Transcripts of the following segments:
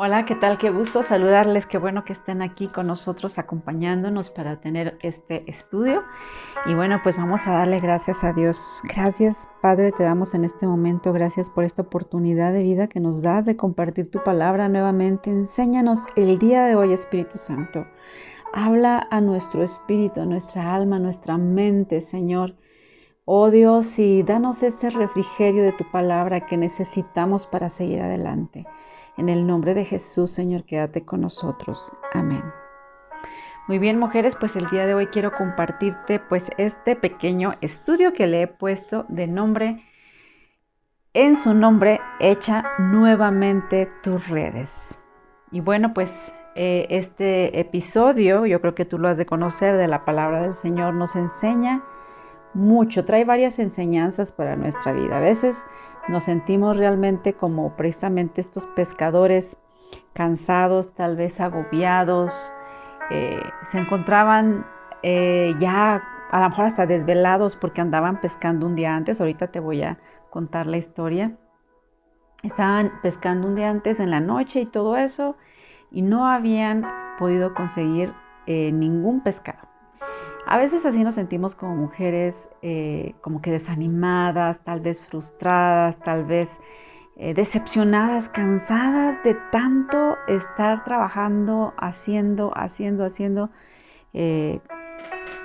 Hola, ¿qué tal? Qué gusto saludarles. Qué bueno que estén aquí con nosotros acompañándonos para tener este estudio. Y bueno, pues vamos a darle gracias a Dios. Gracias, Padre, te damos en este momento. Gracias por esta oportunidad de vida que nos das de compartir tu palabra nuevamente. Enséñanos el día de hoy, Espíritu Santo. Habla a nuestro espíritu, a nuestra alma, a nuestra mente, Señor. Oh Dios, y danos ese refrigerio de tu palabra que necesitamos para seguir adelante. En el nombre de Jesús, Señor, quédate con nosotros. Amén. Muy bien, mujeres, pues el día de hoy quiero compartirte pues este pequeño estudio que le he puesto de nombre en su nombre echa nuevamente tus redes. Y bueno, pues eh, este episodio, yo creo que tú lo has de conocer de la palabra del Señor, nos enseña mucho, trae varias enseñanzas para nuestra vida. A veces nos sentimos realmente como precisamente estos pescadores cansados, tal vez agobiados, eh, se encontraban eh, ya a lo mejor hasta desvelados porque andaban pescando un día antes. Ahorita te voy a contar la historia. Estaban pescando un día antes en la noche y todo eso y no habían podido conseguir eh, ningún pescado. A veces así nos sentimos como mujeres eh, como que desanimadas, tal vez frustradas, tal vez eh, decepcionadas, cansadas de tanto estar trabajando, haciendo, haciendo, haciendo. Eh,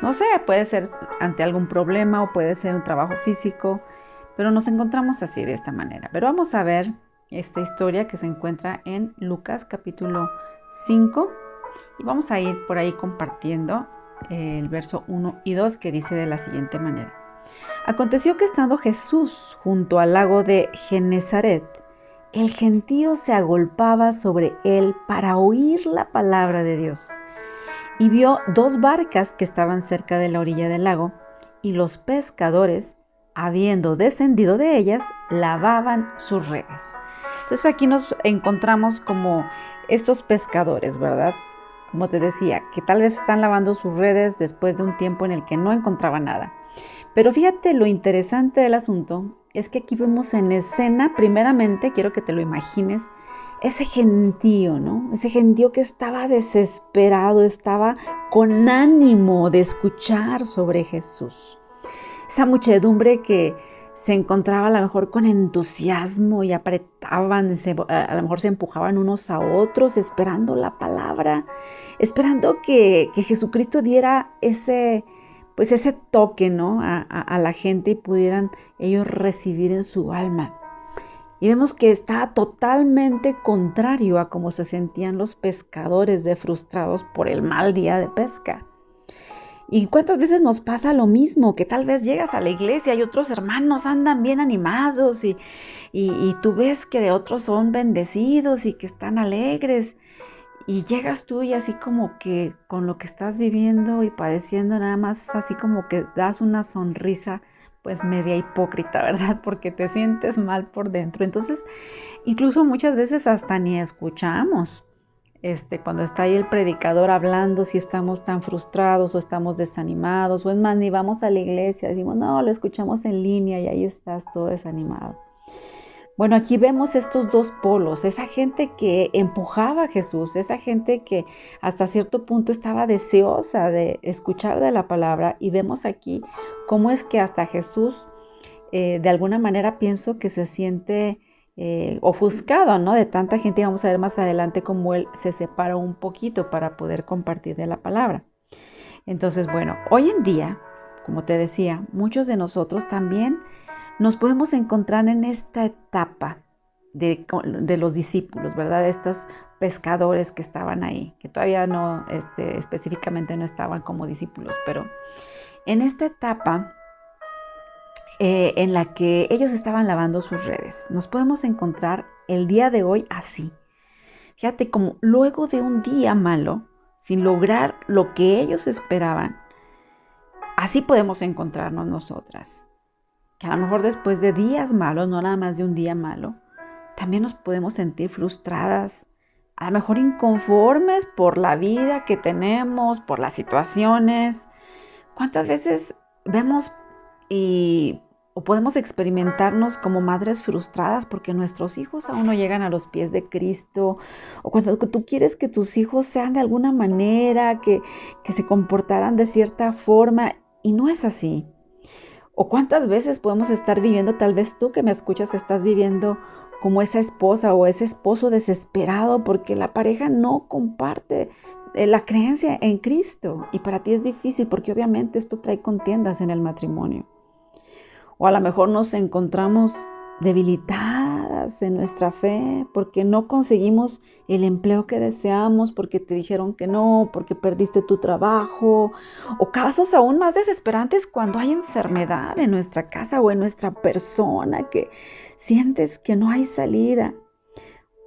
no sé, puede ser ante algún problema o puede ser un trabajo físico, pero nos encontramos así de esta manera. Pero vamos a ver esta historia que se encuentra en Lucas capítulo 5 y vamos a ir por ahí compartiendo el verso 1 y 2 que dice de la siguiente manera. Aconteció que estando Jesús junto al lago de Genezaret, el gentío se agolpaba sobre él para oír la palabra de Dios. Y vio dos barcas que estaban cerca de la orilla del lago, y los pescadores, habiendo descendido de ellas, lavaban sus redes. Entonces aquí nos encontramos como estos pescadores, ¿verdad? Como te decía, que tal vez están lavando sus redes después de un tiempo en el que no encontraban nada. Pero fíjate lo interesante del asunto es que aquí vemos en escena, primeramente, quiero que te lo imagines, ese gentío, ¿no? Ese gentío que estaba desesperado, estaba con ánimo de escuchar sobre Jesús. Esa muchedumbre que se encontraba a lo mejor con entusiasmo y apretaban, a lo mejor se empujaban unos a otros esperando la palabra, esperando que, Jesucristo diera ese, pues ese toque, ¿no? A, la gente y pudieran ellos recibir en su alma. Y vemos que está totalmente contrario a cómo se sentían los pescadores de frustrados por el mal día de pesca. ¿Y cuántas veces nos pasa lo mismo? Que tal vez llegas a la iglesia y otros hermanos andan bien animados y, y, tú ves que otros son bendecidos y que están alegres. Y llegas tú y así como que con lo que estás viviendo y padeciendo nada más, así como que das una sonrisa pues media hipócrita, ¿verdad? Porque te sientes mal por dentro. Entonces, incluso muchas veces hasta ni escuchamos este, cuando está ahí el predicador hablando, si estamos tan frustrados o estamos desanimados, o es más, ni vamos a la iglesia, decimos, no, lo escuchamos en línea y ahí estás todo desanimado. Bueno, aquí vemos estos dos polos, esa gente que empujaba a Jesús, esa gente que hasta cierto punto estaba deseosa de escuchar de la palabra y vemos aquí cómo es que hasta Jesús eh, de alguna manera pienso que se siente eh, ofuscado, ¿no? De tanta gente y vamos a ver más adelante cómo él se separa un poquito para poder compartir de la palabra. Entonces, bueno, hoy en día, como te decía, muchos de nosotros también nos podemos encontrar en esta etapa de, los discípulos, ¿verdad? Estos pescadores que estaban ahí, que todavía no, este, específicamente no estaban como discípulos, pero en esta etapa eh, en la que ellos estaban lavando sus redes. Nos podemos encontrar el día de hoy así. Fíjate como luego de un día malo, sin lograr lo que ellos esperaban, así podemos encontrarnos nosotras. Que a lo mejor después de días malos, no nada más de un día malo, también nos podemos sentir frustradas, a lo mejor inconformes por la vida que tenemos, por las situaciones. ¿Cuántas veces vemos y o podemos experimentarnos como madres frustradas porque nuestros hijos aún no llegan a los pies de Cristo, o cuando tú quieres que tus hijos sean de alguna manera, que, que se comportaran de cierta forma, y no es así. O cuántas veces podemos estar viviendo, tal vez tú que me escuchas estás viviendo como esa esposa o ese esposo desesperado porque la pareja no comparte eh, la creencia en Cristo y para ti es difícil porque obviamente esto trae contiendas en el matrimonio. O a lo mejor nos encontramos debilitadas en nuestra fe porque no conseguimos el empleo que deseamos, porque te dijeron que no, porque perdiste tu trabajo, o casos aún más desesperantes cuando hay enfermedad en nuestra casa o en nuestra persona que sientes que no hay salida.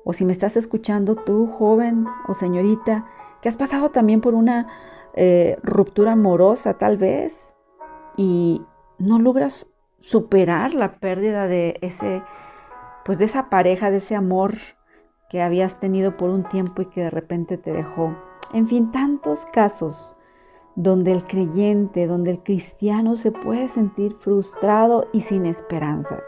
O si me estás escuchando tú, joven o señorita, que has pasado también por una eh, ruptura amorosa tal vez y no logras superar la pérdida de ese, pues de esa pareja, de ese amor que habías tenido por un tiempo y que de repente te dejó. En fin, tantos casos donde el creyente, donde el cristiano se puede sentir frustrado y sin esperanzas.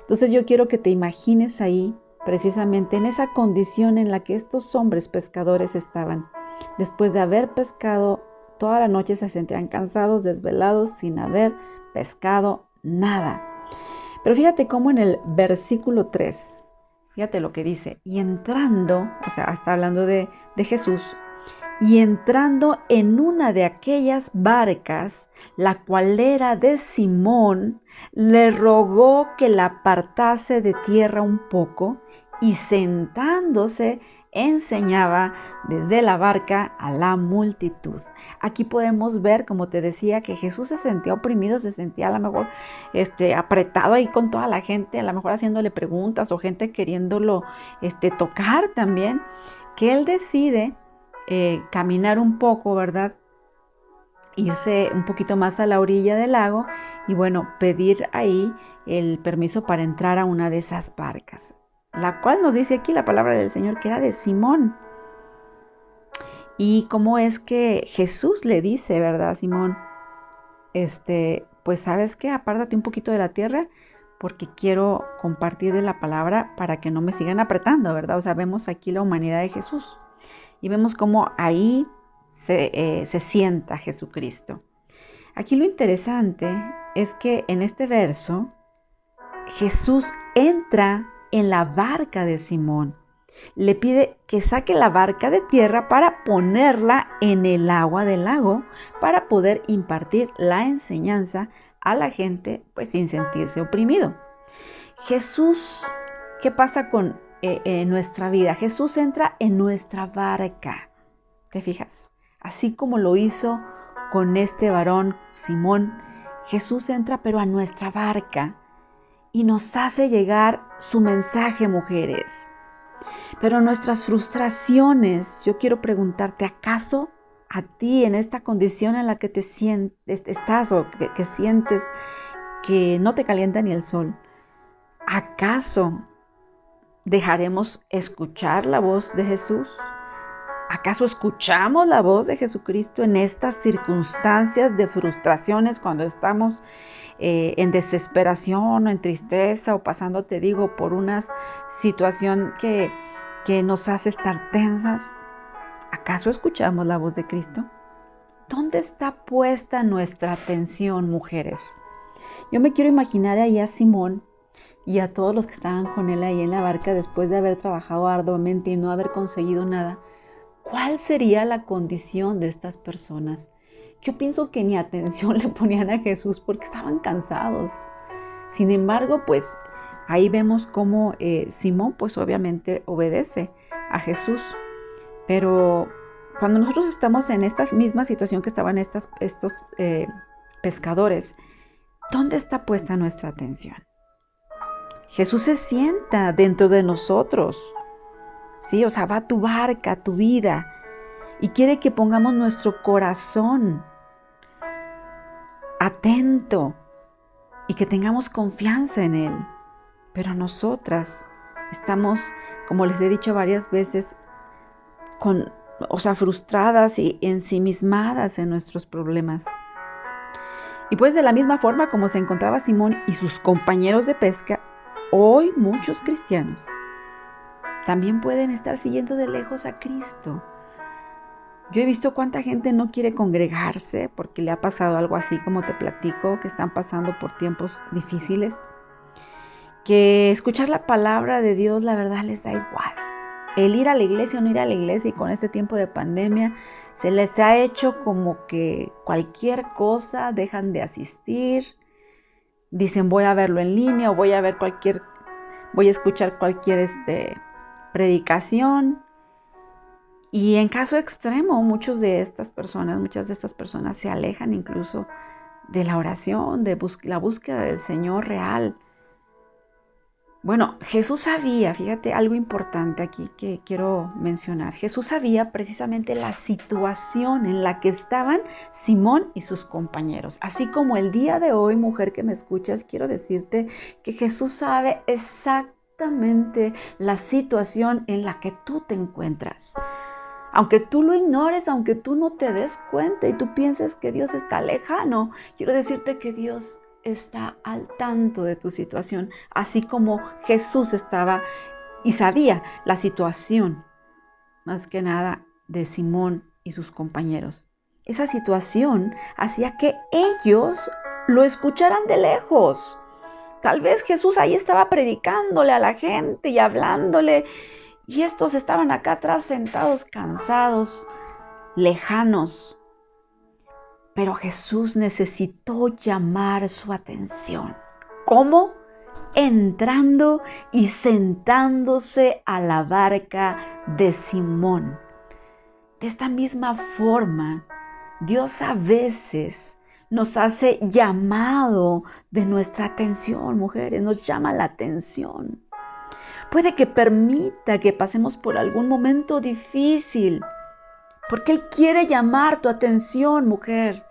Entonces yo quiero que te imagines ahí, precisamente en esa condición en la que estos hombres pescadores estaban. Después de haber pescado toda la noche se sentían cansados, desvelados, sin haber pescado nada. Pero fíjate cómo en el versículo 3, fíjate lo que dice, y entrando, o sea, está hablando de, de Jesús, y entrando en una de aquellas barcas, la cual era de Simón, le rogó que la apartase de tierra un poco, y sentándose enseñaba desde la barca a la multitud. Aquí podemos ver, como te decía, que Jesús se sentía oprimido, se sentía a lo mejor este, apretado ahí con toda la gente, a lo mejor haciéndole preguntas o gente queriéndolo este, tocar también, que él decide eh, caminar un poco, ¿verdad? Irse un poquito más a la orilla del lago y bueno, pedir ahí el permiso para entrar a una de esas barcas la cual nos dice aquí la palabra del Señor que era de Simón. Y cómo es que Jesús le dice, ¿verdad, Simón? Este, pues sabes que apártate un poquito de la tierra porque quiero compartir de la palabra para que no me sigan apretando, ¿verdad? O sea, vemos aquí la humanidad de Jesús y vemos cómo ahí se, eh, se sienta Jesucristo. Aquí lo interesante es que en este verso Jesús entra en la barca de Simón. Le pide que saque la barca de tierra para ponerla en el agua del lago para poder impartir la enseñanza a la gente pues sin sentirse oprimido. Jesús, ¿qué pasa con eh, nuestra vida? Jesús entra en nuestra barca. ¿Te fijas? Así como lo hizo con este varón Simón, Jesús entra pero a nuestra barca y nos hace llegar su mensaje, mujeres. Pero nuestras frustraciones, yo quiero preguntarte, ¿acaso a ti en esta condición en la que te sientes, estás o que, sientes que no te calienta ni el sol, ¿acaso dejaremos escuchar la voz de Jesús? ¿Acaso escuchamos la voz de Jesucristo en estas circunstancias de frustraciones cuando estamos eh, en desesperación o en tristeza o pasando, te digo, por una situación que, que nos hace estar tensas, ¿acaso escuchamos la voz de Cristo? ¿Dónde está puesta nuestra atención, mujeres? Yo me quiero imaginar ahí a Simón y a todos los que estaban con él ahí en la barca después de haber trabajado arduamente y no haber conseguido nada. ¿Cuál sería la condición de estas personas? Yo pienso que ni atención le ponían a Jesús porque estaban cansados. Sin embargo, pues ahí vemos cómo eh, Simón pues obviamente obedece a Jesús. Pero cuando nosotros estamos en esta misma situación que estaban estos eh, pescadores, ¿dónde está puesta nuestra atención? Jesús se sienta dentro de nosotros. Sí, o sea, va tu barca, tu vida, y quiere que pongamos nuestro corazón atento y que tengamos confianza en Él. Pero nosotras estamos, como les he dicho varias veces, con, o sea, frustradas y ensimismadas en nuestros problemas. Y pues de la misma forma como se encontraba Simón y sus compañeros de pesca, hoy muchos cristianos también pueden estar siguiendo de lejos a Cristo. Yo he visto cuánta gente no quiere congregarse porque le ha pasado algo así como te platico, que están pasando por tiempos difíciles, que escuchar la palabra de Dios la verdad les da igual. El ir a la iglesia o no ir a la iglesia y con este tiempo de pandemia se les ha hecho como que cualquier cosa dejan de asistir, dicen voy a verlo en línea o voy a ver cualquier, voy a escuchar cualquier este, predicación. Y en caso extremo, muchos de estas personas, muchas de estas personas se alejan incluso de la oración, de la búsqueda del Señor real. Bueno, Jesús sabía, fíjate algo importante aquí que quiero mencionar. Jesús sabía precisamente la situación en la que estaban Simón y sus compañeros. Así como el día de hoy, mujer que me escuchas, quiero decirte que Jesús sabe exactamente la situación en la que tú te encuentras. Aunque tú lo ignores, aunque tú no te des cuenta y tú pienses que Dios está lejano, quiero decirte que Dios está al tanto de tu situación, así como Jesús estaba y sabía la situación, más que nada, de Simón y sus compañeros. Esa situación hacía que ellos lo escucharan de lejos. Tal vez Jesús ahí estaba predicándole a la gente y hablándole, y estos estaban acá atrás sentados, cansados, lejanos, pero Jesús necesitó llamar su atención. ¿Cómo? Entrando y sentándose a la barca de Simón. De esta misma forma, Dios a veces nos hace llamado de nuestra atención, mujeres, nos llama la atención. Puede que permita que pasemos por algún momento difícil, porque Él quiere llamar tu atención, mujer.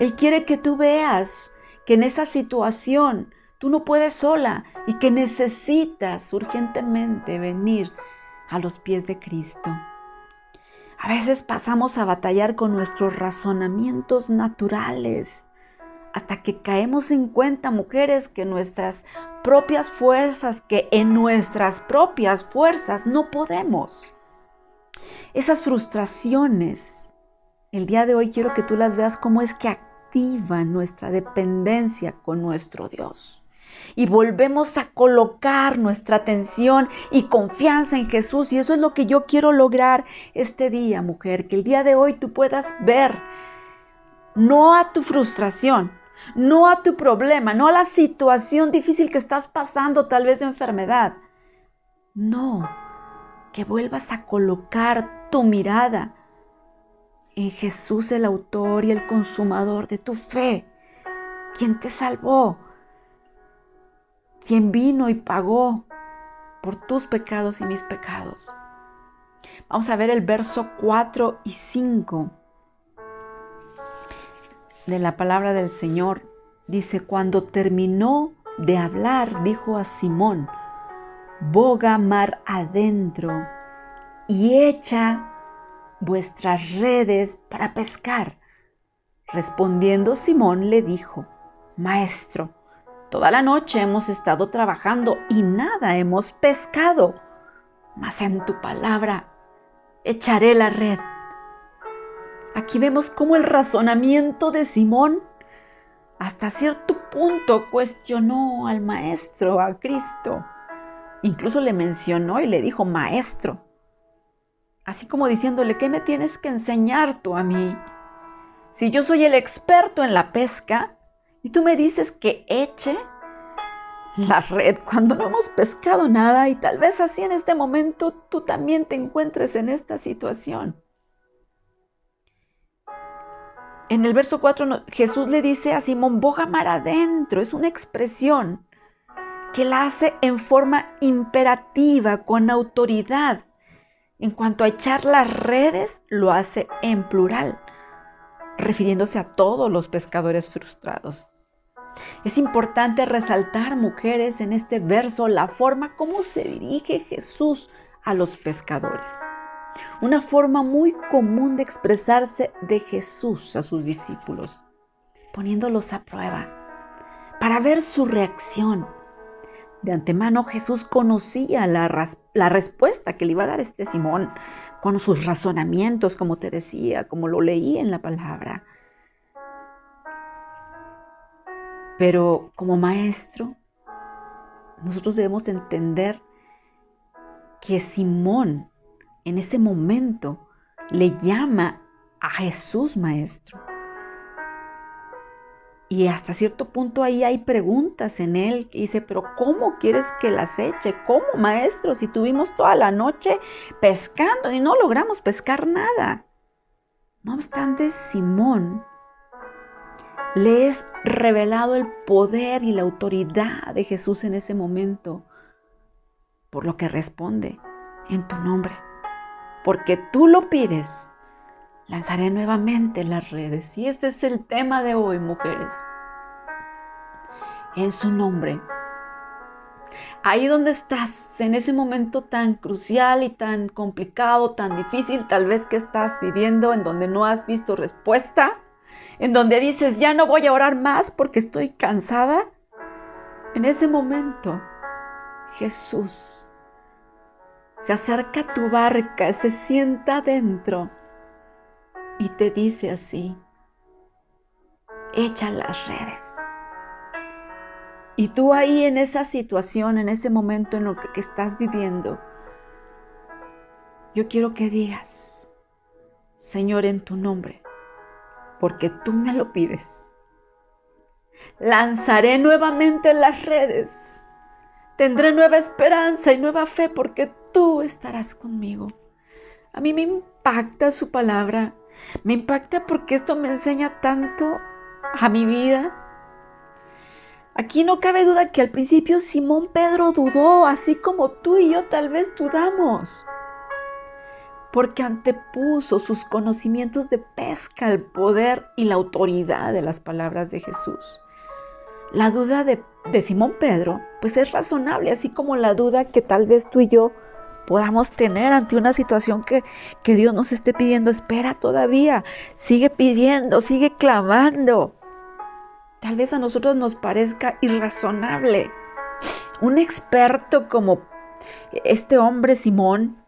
Él quiere que tú veas que en esa situación tú no puedes sola y que necesitas urgentemente venir a los pies de Cristo. A veces pasamos a batallar con nuestros razonamientos naturales hasta que caemos en cuenta, mujeres, que nuestras propias fuerzas, que en nuestras propias fuerzas no podemos. Esas frustraciones, el día de hoy quiero que tú las veas como es que nuestra dependencia con nuestro Dios. Y volvemos a colocar nuestra atención y confianza en Jesús. Y eso es lo que yo quiero lograr este día, mujer. Que el día de hoy tú puedas ver no a tu frustración, no a tu problema, no a la situación difícil que estás pasando, tal vez de enfermedad. No, que vuelvas a colocar tu mirada en Jesús el autor y el consumador de tu fe, quien te salvó, quien vino y pagó por tus pecados y mis pecados. Vamos a ver el verso 4 y 5 de la palabra del Señor. Dice, cuando terminó de hablar, dijo a Simón, boga mar adentro y echa vuestras redes para pescar. Respondiendo Simón le dijo, Maestro, toda la noche hemos estado trabajando y nada hemos pescado, mas en tu palabra echaré la red. Aquí vemos cómo el razonamiento de Simón hasta cierto punto cuestionó al Maestro, a Cristo. Incluso le mencionó y le dijo, Maestro así como diciéndole, ¿qué me tienes que enseñar tú a mí? Si yo soy el experto en la pesca y tú me dices que eche la red cuando no hemos pescado nada y tal vez así en este momento tú también te encuentres en esta situación. En el verso 4 Jesús le dice a Simón, boga mar adentro, es una expresión que la hace en forma imperativa, con autoridad. En cuanto a echar las redes, lo hace en plural, refiriéndose a todos los pescadores frustrados. Es importante resaltar, mujeres, en este verso la forma como se dirige Jesús a los pescadores. Una forma muy común de expresarse de Jesús a sus discípulos. poniéndolos a prueba para ver su reacción. De antemano Jesús conocía la, la, respuesta que le iba a dar este Simón con sus razonamientos, como te decía, como lo leí en la palabra. Pero como maestro, nosotros debemos entender que Simón en ese momento le llama a Jesús maestro. Y hasta cierto punto ahí hay preguntas en él que dice, pero ¿cómo quieres que las eche? ¿Cómo, maestro? Si tuvimos toda la noche pescando y no logramos pescar nada. No obstante, Simón le es revelado el poder y la autoridad de Jesús en ese momento, por lo que responde en tu nombre, porque tú lo pides lanzaré nuevamente las redes. Y ese es el tema de hoy, mujeres. En su nombre. Ahí donde estás, en ese momento tan crucial y tan complicado, tan difícil, tal vez que estás viviendo, en donde no has visto respuesta, en donde dices, ya no voy a orar más porque estoy cansada. En ese momento, Jesús se acerca a tu barca, se sienta dentro y te dice así, echa las redes. Y tú ahí en esa situación, en ese momento en lo que, estás viviendo, yo quiero que digas, Señor, en tu nombre, porque tú me lo pides. Lanzaré nuevamente las redes. Tendré nueva esperanza y nueva fe porque tú estarás conmigo. A mí me impacta su palabra me impacta porque esto me enseña tanto a mi vida. Aquí no cabe duda que al principio Simón Pedro dudó, así como tú y yo tal vez dudamos, porque antepuso sus conocimientos de pesca al poder y la autoridad de las palabras de Jesús. La duda de, Simón Pedro, pues es razonable, así como la duda que tal vez tú y yo podamos tener ante una situación que, que Dios nos esté pidiendo. Espera todavía, sigue pidiendo, sigue clamando. Tal vez a nosotros nos parezca irrazonable. Un experto como este hombre Simón,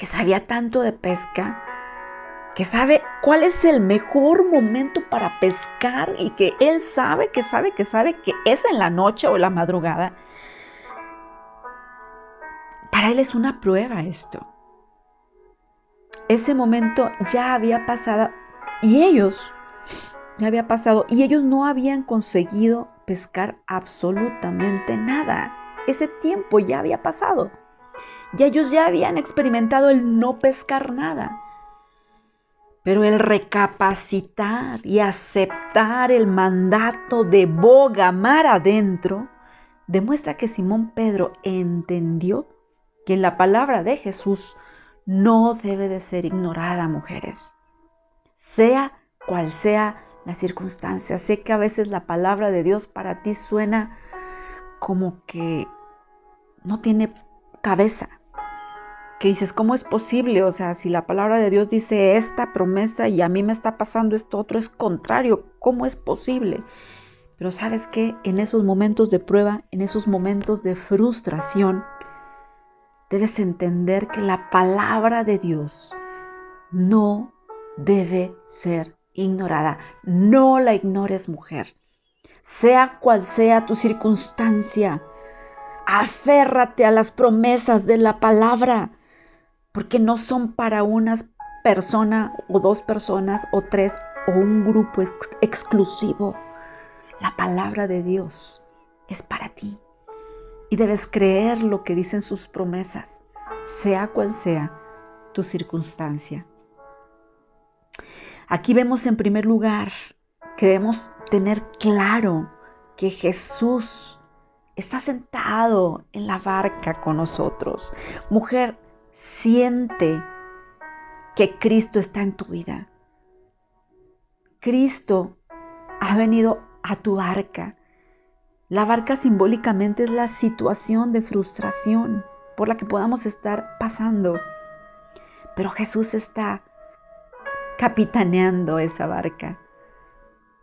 que sabía tanto de pesca, que sabe cuál es el mejor momento para pescar y que él sabe, que sabe, que sabe que es en la noche o la madrugada. Para él es una prueba esto. Ese momento ya había pasado y ellos, ya había pasado y ellos no habían conseguido pescar absolutamente nada. Ese tiempo ya había pasado. Y ellos ya habían experimentado el no pescar nada. Pero el recapacitar y aceptar el mandato de boga mar adentro demuestra que Simón Pedro entendió que la palabra de Jesús no debe de ser ignorada, mujeres. Sea cual sea la circunstancia. Sé que a veces la palabra de Dios para ti suena como que no tiene cabeza. Que dices, ¿cómo es posible? O sea, si la palabra de Dios dice esta promesa y a mí me está pasando esto otro, es contrario. ¿Cómo es posible? Pero sabes que en esos momentos de prueba, en esos momentos de frustración, debes entender que la palabra de Dios no debe ser ignorada. No la ignores, mujer. Sea cual sea tu circunstancia, aférrate a las promesas de la palabra, porque no son para una persona o dos personas o tres o un grupo exclusivo. La palabra de Dios es para ti y debes creer lo que dicen sus promesas, sea cual sea tu circunstancia. Aquí vemos en primer lugar que debemos tener claro que Jesús está sentado en la barca con nosotros. Mujer, siente que Cristo está en tu vida. Cristo ha venido a tu barca la barca simbólicamente es la situación de frustración por la que podamos estar pasando. Pero Jesús está capitaneando esa barca.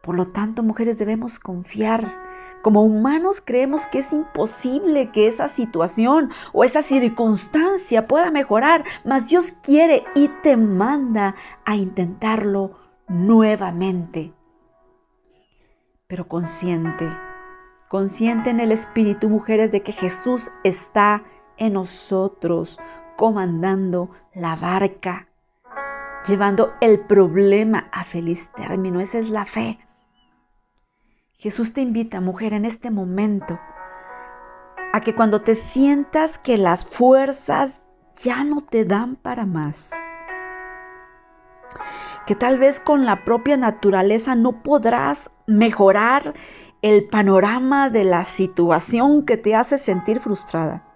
Por lo tanto, mujeres, debemos confiar. Como humanos creemos que es imposible que esa situación o esa circunstancia pueda mejorar, mas Dios quiere y te manda a intentarlo nuevamente. Pero consciente, consciente en el Espíritu, mujeres, de que Jesús está en nosotros, comandando la barca, llevando el problema a feliz término. Esa es la fe. Jesús te invita, mujer, en este momento, a que cuando te sientas que las fuerzas ya no te dan para más, que tal vez con la propia naturaleza no podrás mejorar el panorama de la situación que te hace sentir frustrada.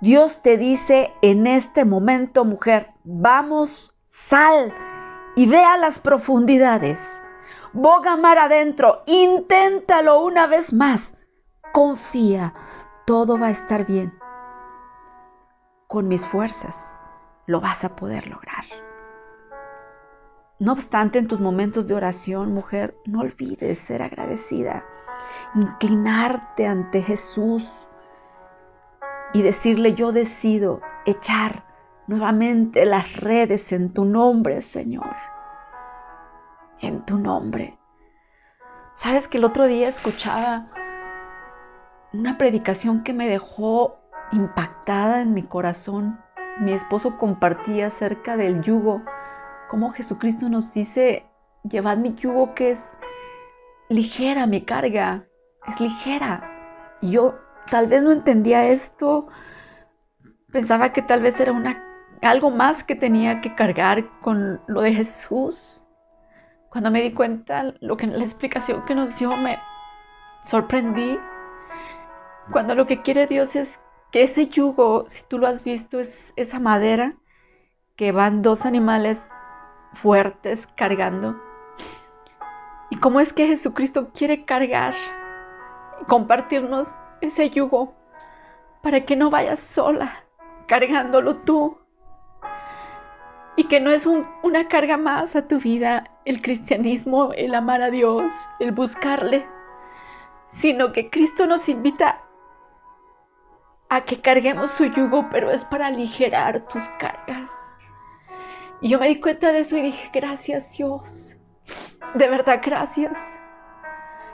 Dios te dice en este momento, mujer, vamos, sal y ve a las profundidades. Boga mar adentro, inténtalo una vez más. Confía, todo va a estar bien. Con mis fuerzas lo vas a poder lograr. No obstante, en tus momentos de oración, mujer, no olvides ser agradecida, inclinarte ante Jesús y decirle, yo decido echar nuevamente las redes en tu nombre, Señor. En tu nombre. Sabes que el otro día escuchaba una predicación que me dejó impactada en mi corazón. Mi esposo compartía acerca del yugo, como Jesucristo nos dice, llevad mi yugo que es ligera mi carga, es ligera. Y yo tal vez no entendía esto, pensaba que tal vez era una, algo más que tenía que cargar con lo de Jesús. Cuando me di cuenta, lo que la explicación que nos dio me sorprendí. Cuando lo que quiere Dios es que ese yugo, si tú lo has visto, es esa madera que van dos animales fuertes cargando. Y cómo es que Jesucristo quiere cargar y compartirnos ese yugo para que no vayas sola cargándolo tú. Y que no es una carga más a tu vida el cristianismo, el amar a Dios, el buscarle, sino que Cristo nos invita a que carguemos su yugo, pero es para aligerar tus cargas. Y yo me di cuenta de eso y dije, gracias Dios, de verdad gracias.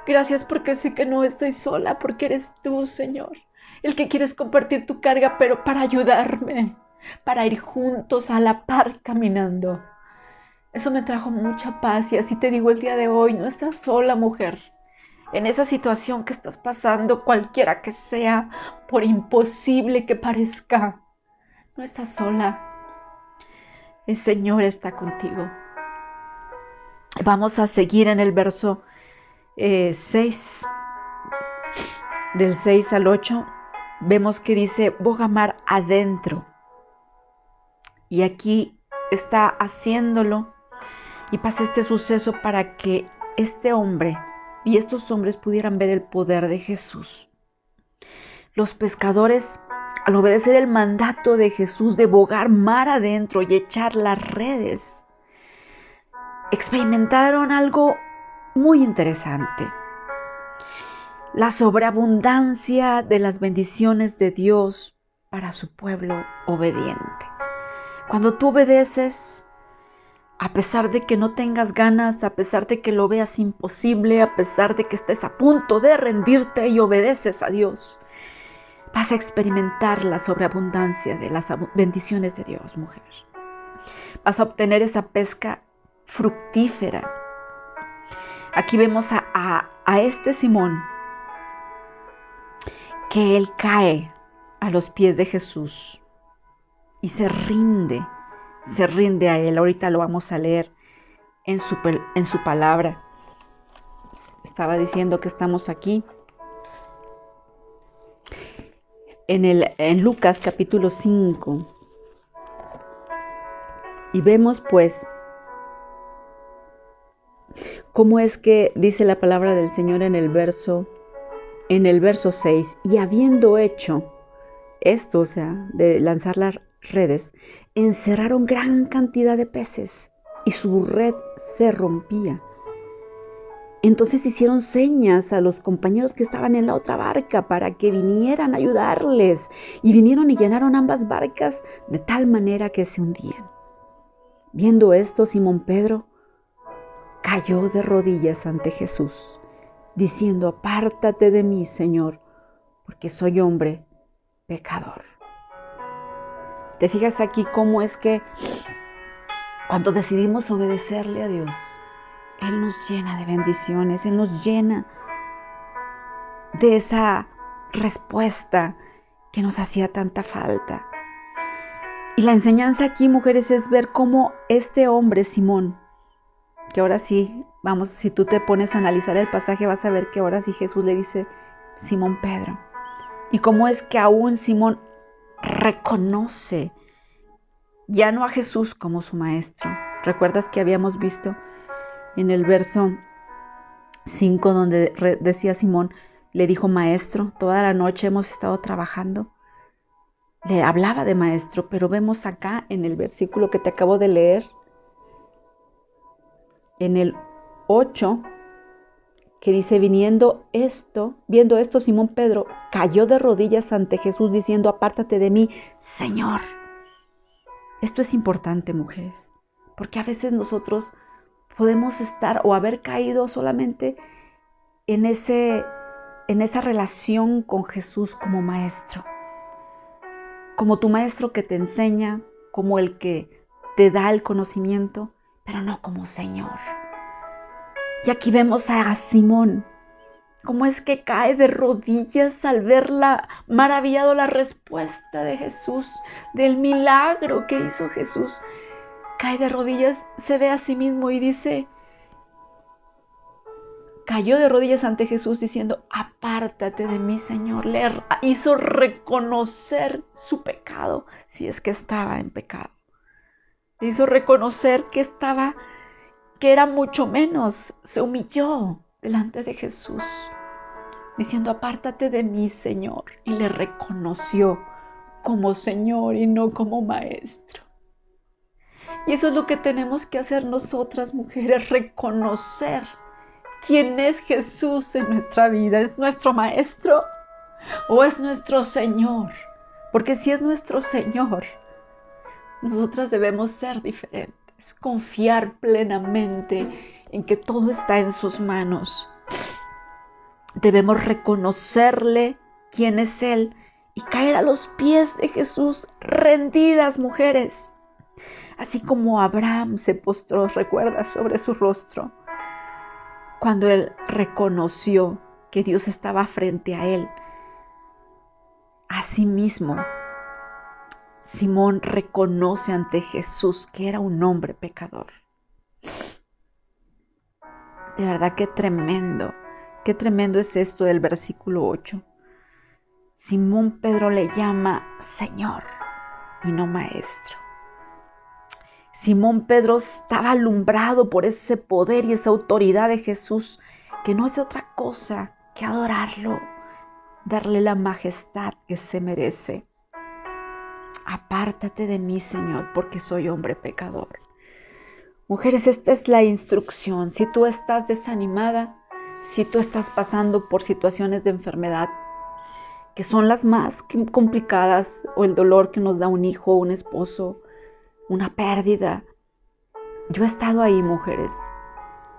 Gracias porque sé que no estoy sola, porque eres tú, Señor, el que quieres compartir tu carga, pero para ayudarme, para ir juntos a la par caminando. Eso me trajo mucha paz y así te digo el día de hoy, no estás sola, mujer. En esa situación que estás pasando, cualquiera que sea, por imposible que parezca, no estás sola. El Señor está contigo. Vamos a seguir en el verso 6, eh, del 6 al 8, vemos que dice Bogamar adentro. Y aquí está haciéndolo y pasa este suceso para que este hombre y estos hombres pudieran ver el poder de Jesús. Los pescadores, al obedecer el mandato de Jesús de bogar mar adentro y echar las redes, experimentaron algo muy interesante. La sobreabundancia de las bendiciones de Dios para su pueblo obediente. Cuando tú obedeces, a pesar de que no tengas ganas, a pesar de que lo veas imposible, a pesar de que estés a punto de rendirte y obedeces a Dios, vas a experimentar la sobreabundancia de las bendiciones de Dios, mujer. Vas a obtener esa pesca fructífera, Aquí vemos a, este Simón que él cae a los pies de Jesús y se rinde, se rinde a él. Ahorita lo vamos a leer en su, en su palabra. Estaba diciendo que estamos aquí en, el, en Lucas capítulo 5 y vemos pues ¿Cómo es que dice la palabra del Señor en el verso en el verso 6, y habiendo hecho esto, o sea, de lanzar las redes, encerraron gran cantidad de peces y su red se rompía. entonces hicieron señas a los compañeros que estaban en la otra barca para que vinieran a ayudarles. Y vinieron y llenaron ambas barcas de tal manera que se hundían. Viendo esto, Simón Pedro cayó de rodillas ante Jesús, diciendo, apártate de mí, Señor, porque soy hombre pecador. ¿Te fijas aquí cómo es que cuando decidimos obedecerle a Dios, Él nos llena de bendiciones, Él nos llena de esa respuesta que nos hacía tanta falta. Y la enseñanza aquí, mujeres, es ver cómo este hombre, Simón, que ahora sí, vamos, si tú te pones a analizar el pasaje, vas a ver que ahora sí Jesús le dice, Simón Pedro. Y cómo es que aún Simón reconoce ya no a Jesús como su maestro. ¿Recuerdas que habíamos visto en el verso 5 donde decía Simón, le dijo maestro, toda la noche hemos estado trabajando? Le hablaba de maestro, pero vemos acá en el versículo que te acabo de leer, en el 8, que dice, viniendo esto, viendo esto, Simón Pedro cayó de rodillas ante Jesús diciendo, apártate de mí, Señor. Esto es importante, mujeres, porque a veces nosotros podemos estar o haber caído solamente en, ese, en esa relación con Jesús como maestro, como tu maestro que te enseña, como el que te da el conocimiento, pero no como Señor. Y aquí vemos a Simón, cómo es que cae de rodillas al ver la maravillado la respuesta de Jesús, del milagro que hizo Jesús. Cae de rodillas, se ve a sí mismo y dice, cayó de rodillas ante Jesús diciendo, apártate de mí, Señor. Le hizo reconocer su pecado, si es que estaba en pecado hizo reconocer que estaba, que era mucho menos, se humilló delante de Jesús, diciendo, apártate de mí, Señor, y le reconoció como Señor y no como Maestro. Y eso es lo que tenemos que hacer nosotras mujeres, reconocer quién es Jesús en nuestra vida. ¿Es nuestro Maestro o es nuestro Señor? Porque si es nuestro Señor, nosotras debemos ser diferentes, confiar plenamente en que todo está en sus manos. Debemos reconocerle quién es Él y caer a los pies de Jesús rendidas, mujeres. Así como Abraham se postró, recuerda, sobre su rostro, cuando él reconoció que Dios estaba frente a él. Asimismo, Simón reconoce ante Jesús que era un hombre pecador. De verdad qué tremendo, qué tremendo es esto del versículo 8. Simón Pedro le llama Señor y no Maestro. Simón Pedro estaba alumbrado por ese poder y esa autoridad de Jesús, que no hace otra cosa que adorarlo, darle la majestad que se merece apártate de mí, Señor, porque soy hombre pecador. Mujeres, esta es la instrucción. Si tú estás desanimada, si tú estás pasando por situaciones de enfermedad, que son las más complicadas, o el dolor que nos da un hijo, un esposo, una pérdida. Yo he estado ahí, mujeres,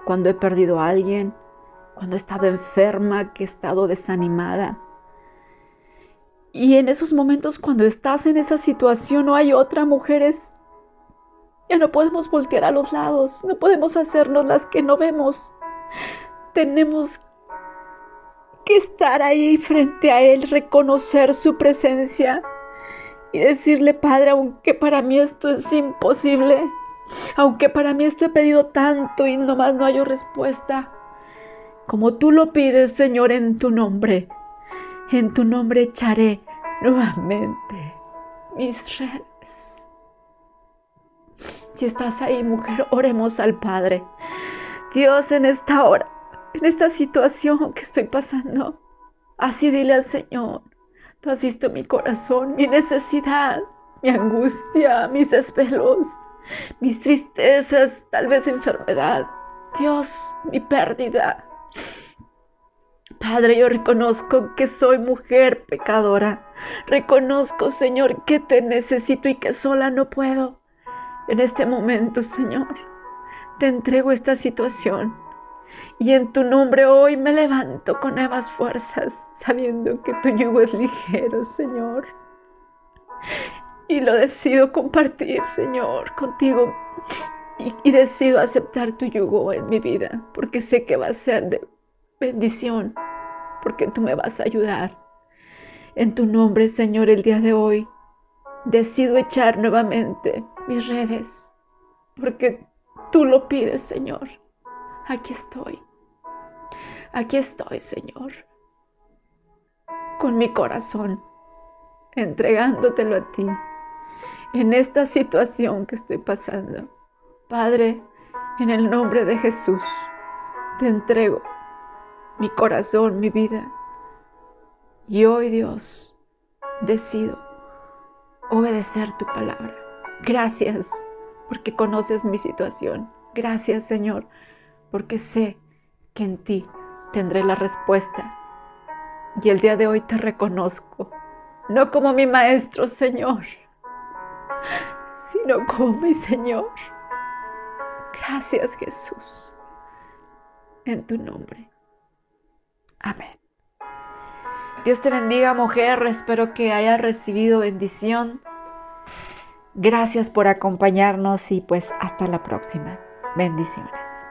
cuando he perdido a alguien, cuando he estado enferma, que he estado desanimada. Y en esos momentos cuando estás en esa situación no hay otra, mujeres, ya no podemos voltear a los lados, no podemos hacernos las que no vemos. Tenemos que estar ahí frente a Él, reconocer su presencia y decirle, Padre, aunque para mí esto es imposible, aunque para mí esto he pedido tanto y nomás no hay respuesta, como tú lo pides, Señor, en tu nombre en tu nombre echaré nuevamente mis redes. Si estás ahí, mujer, oremos al Padre. Dios, en esta hora, en esta situación que estoy pasando, así dile al Señor, tú has visto mi corazón, mi necesidad, mi angustia, mis desvelos, mis tristezas, tal vez enfermedad. Dios, mi pérdida. Padre, yo reconozco que soy mujer pecadora. Reconozco, Señor, que te necesito y que sola no puedo. En este momento, Señor, te entrego esta situación. Y en tu nombre hoy me levanto con nuevas fuerzas, sabiendo que tu yugo es ligero, Señor. Y lo decido compartir, Señor, contigo. Y, y, decido aceptar tu yugo en mi vida, porque sé que va a ser de bendición, porque tú me vas a ayudar. En tu nombre, Señor, el día de hoy, decido echar nuevamente mis redes, porque tú lo pides, Señor. Aquí estoy. Aquí estoy, Señor, con mi corazón, entregándotelo a ti en esta situación que estoy pasando. Padre, en el nombre de Jesús, te entrego mi corazón, mi vida. Y hoy, Dios, decido obedecer tu palabra. Gracias porque conoces mi situación. Gracias, Señor, porque sé que en ti tendré la respuesta. Y el día de hoy te reconozco, no como mi maestro, Señor, sino como mi Señor. Gracias, Jesús, en tu nombre. Amén. Dios te bendiga, mujer. Espero que hayas recibido bendición. Gracias por acompañarnos y pues hasta la próxima. Bendiciones.